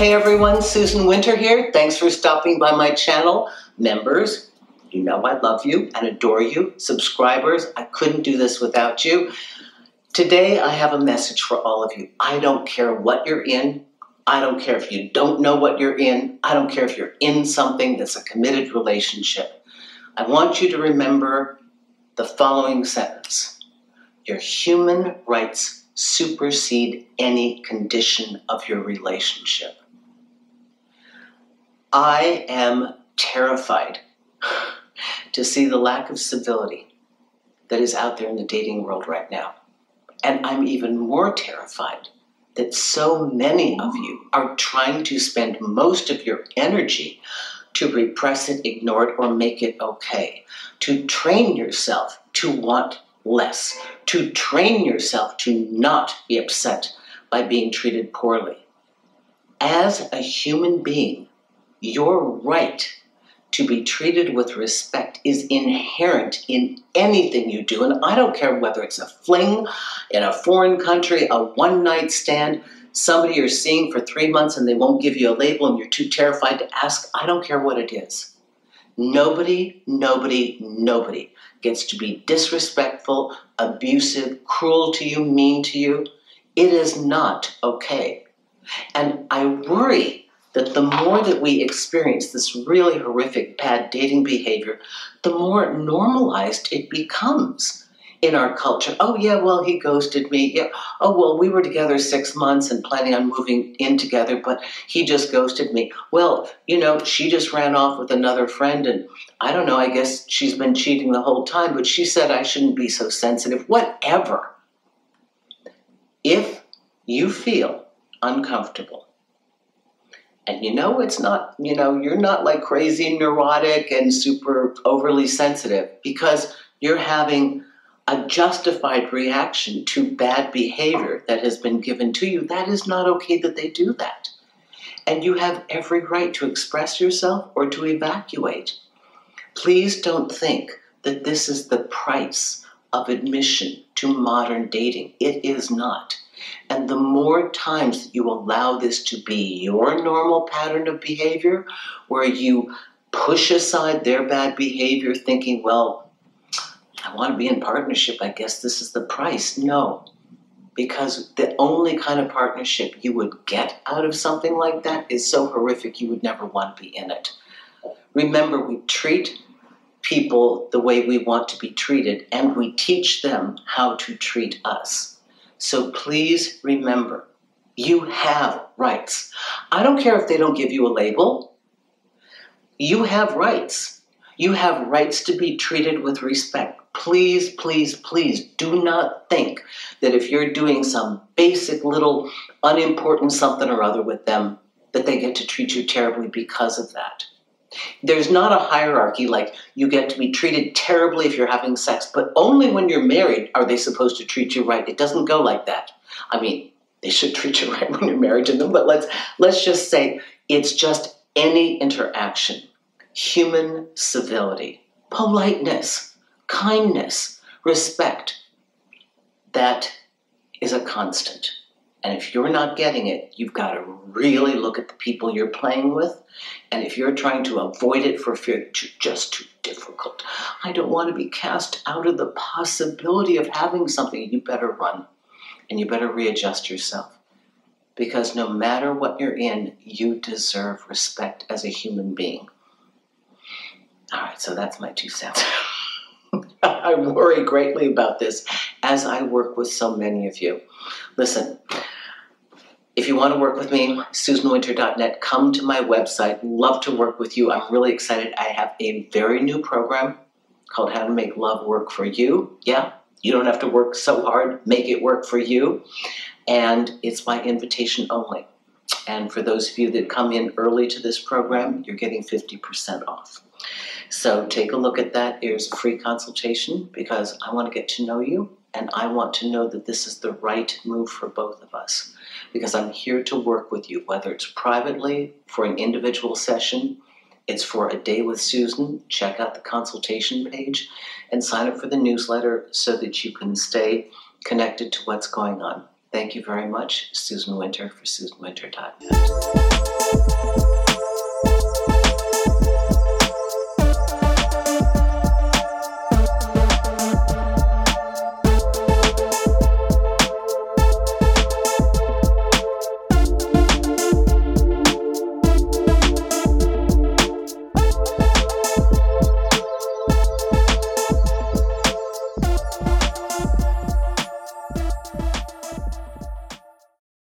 Hey everyone, Susan Winter here. Thanks for stopping by my channel. Members, you know I love you and adore you. Subscribers, I couldn't do this without you. Today I have a message for all of you. I don't care what you're in. I don't care if you don't know what you're in. I don't care if you're in something that's a committed relationship. I want you to remember the following sentence Your human rights supersede any condition of your relationship. I am terrified to see the lack of civility that is out there in the dating world right now. And I'm even more terrified that so many of you are trying to spend most of your energy to repress it, ignore it, or make it okay. To train yourself to want less. To train yourself to not be upset by being treated poorly. As a human being, your right to be treated with respect is inherent in anything you do. And I don't care whether it's a fling in a foreign country, a one night stand, somebody you're seeing for three months and they won't give you a label and you're too terrified to ask. I don't care what it is. Nobody, nobody, nobody gets to be disrespectful, abusive, cruel to you, mean to you. It is not okay. And I worry that the more that we experience this really horrific bad dating behavior, the more normalized it becomes in our culture. Oh, yeah, well, he ghosted me. Yeah. Oh, well, we were together six months and planning on moving in together, but he just ghosted me. Well, you know, she just ran off with another friend, and I don't know, I guess she's been cheating the whole time, but she said I shouldn't be so sensitive. Whatever. If you feel uncomfortable, and you know it's not, you know, you're not like crazy neurotic and super overly sensitive because you're having a justified reaction to bad behavior that has been given to you. That is not okay that they do that. And you have every right to express yourself or to evacuate. Please don't think that this is the price of admission to modern dating. It is not. And the more times that you allow this to be your normal pattern of behavior, where you push aside their bad behavior, thinking, well, I want to be in partnership, I guess this is the price. No, because the only kind of partnership you would get out of something like that is so horrific you would never want to be in it. Remember, we treat people the way we want to be treated, and we teach them how to treat us. So please remember, you have rights. I don't care if they don't give you a label. You have rights. You have rights to be treated with respect. Please, please, please do not think that if you're doing some basic little unimportant something or other with them, that they get to treat you terribly because of that. There's not a hierarchy like you get to be treated terribly if you're having sex, but only when you're married are they supposed to treat you right. It doesn't go like that. I mean, they should treat you right when you're married to them, but let's let's just say it's just any interaction. Human civility, politeness, kindness, respect. That is a constant. And if you're not getting it, you've got to really look at the people you're playing with. And if you're trying to avoid it for fear it's just too difficult, I don't want to be cast out of the possibility of having something, you better run and you better readjust yourself. Because no matter what you're in, you deserve respect as a human being. All right, so that's my two cents. I worry greatly about this as I work with so many of you. Listen, if you want to work with me, susanwinter.net, come to my website. Love to work with you. I'm really excited. I have a very new program called How to Make Love Work for You. Yeah, you don't have to work so hard, make it work for you. And it's by invitation only. And for those of you that come in early to this program, you're getting 50% off. So take a look at that. Here's a free consultation because I want to get to know you and I want to know that this is the right move for both of us because I'm here to work with you, whether it's privately for an individual session, it's for a day with Susan. Check out the consultation page and sign up for the newsletter so that you can stay connected to what's going on. Thank you very much, Susan Winter for SusanWinter.net.